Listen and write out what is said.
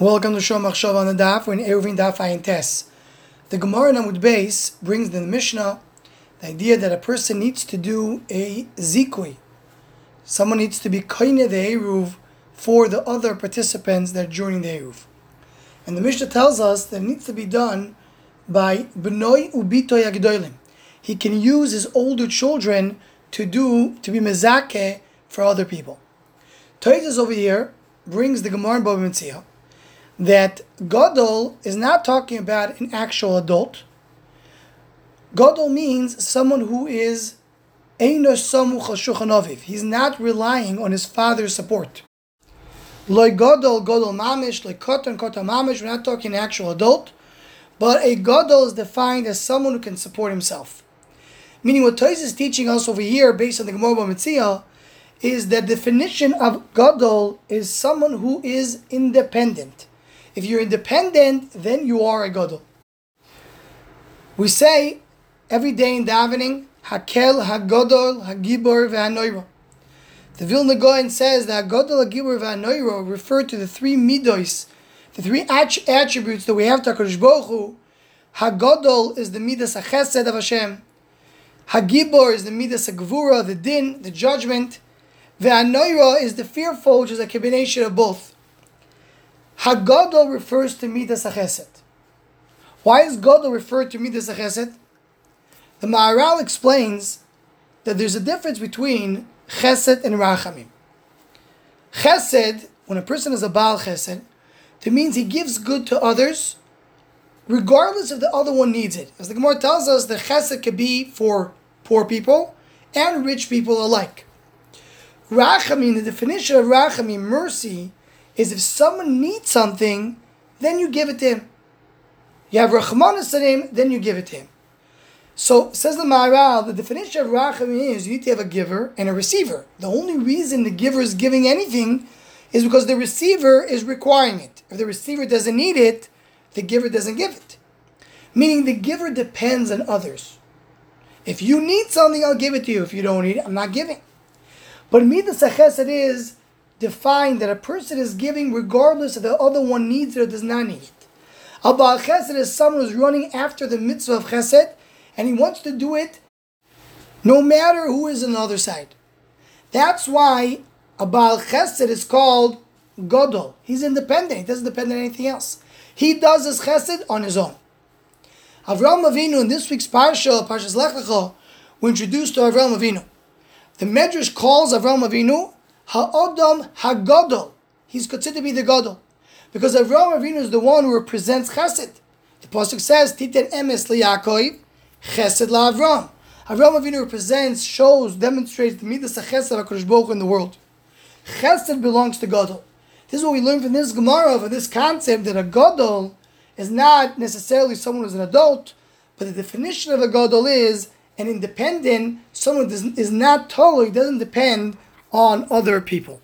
Welcome to Shom Achshav on the Daf. We're in Eruvin Daf Ayin Tes. The Gemara Namud Beis brings in the Mishnah the idea that a person needs to do a zikui. Someone needs to be koine the Eruv for the other participants that are joining the Eruv. And the Mishnah tells us that it needs to be done by B'noi Ubito Yagdoilim. He can use his older children to do, to be mezake for other people. Tosfos over here brings the Gemara in Bava Metzia that Gadol is not talking about an actual adult. Gadol means someone who is He's not relying on his father's support. Like Gadol, Gadol Mamish, like Kotan, Kotan Mamish, we're not talking an actual adult, but a Gadol is defined as someone who can support himself. Meaning what Tosfos is teaching us over here, based on the Gemara Metzia, is the definition of Gadol is someone who is independent. If you're independent, then you are a gadol. We say every day in davening, Hakel, Hagodol, Hagibor, V'Hanoiro. The Vilna Gaon says that Hagodol, Hagibor, V'Hanoiro refer to the three midos, the three attributes that we have to HaKadosh Baruch Hu. Hagodol is the midas HaChesed of Hashem. Hagibor is the midas HaGvura, the din, the judgment. V'Hanoiro is the fearful, which is a combination of both. Hagadol refers to Midas HaChesed. Why is Gadol referred to Midas HaChesed? The Maharal explains that there's a difference between Chesed and Rachamim. Chesed, when a person is a Baal Chesed, it means he gives good to others regardless if the other one needs it. As the Gemara tells us, the Chesed can be for poor people and rich people alike. Rachamim, the definition of Rachamim, mercy, is if someone needs something, then you give it to him. You have Rachmonus to him, then you give it to him. So says the Maharal, the definition of Rachamim is you need to have a giver and a receiver. The only reason the giver is giving anything is because the receiver is requiring it. If the receiver doesn't need it, the giver doesn't give it. Meaning the giver depends on others. If you need something, I'll give it to you. If you don't need it, I'm not giving. But Midas it is define that a person is giving regardless if the other one needs it or does not need it. A Baal Chesed is someone who's running after the mitzvah of Chesed and he wants to do it no matter who is on the other side. That's why a Baal Chesed is called Godol. He's independent. He doesn't depend on anything else. He does his Chesed on his own. Avram Avinu in this week's Parsha, Parshas Lech Lecha, we're introduced to Avram Avinu. The Medrash calls Avram Avinu Ha'odam Hagodol. He's considered to be the Godol. Because Avraham Avinu is the one who represents Chesed. The Pasuk says, Titen emes liyakov, Chesed la'Avram. Avraham Avinu represents, shows, demonstrates the Midas HaChesed HaKadosh Baruch in the world. Chesed belongs to Godol. This is what we learn from this Gemara, from this concept that a Godol is not necessarily someone who's an adult, but the definition of a Godol is an independent, someone who is not totally, doesn't depend on other people.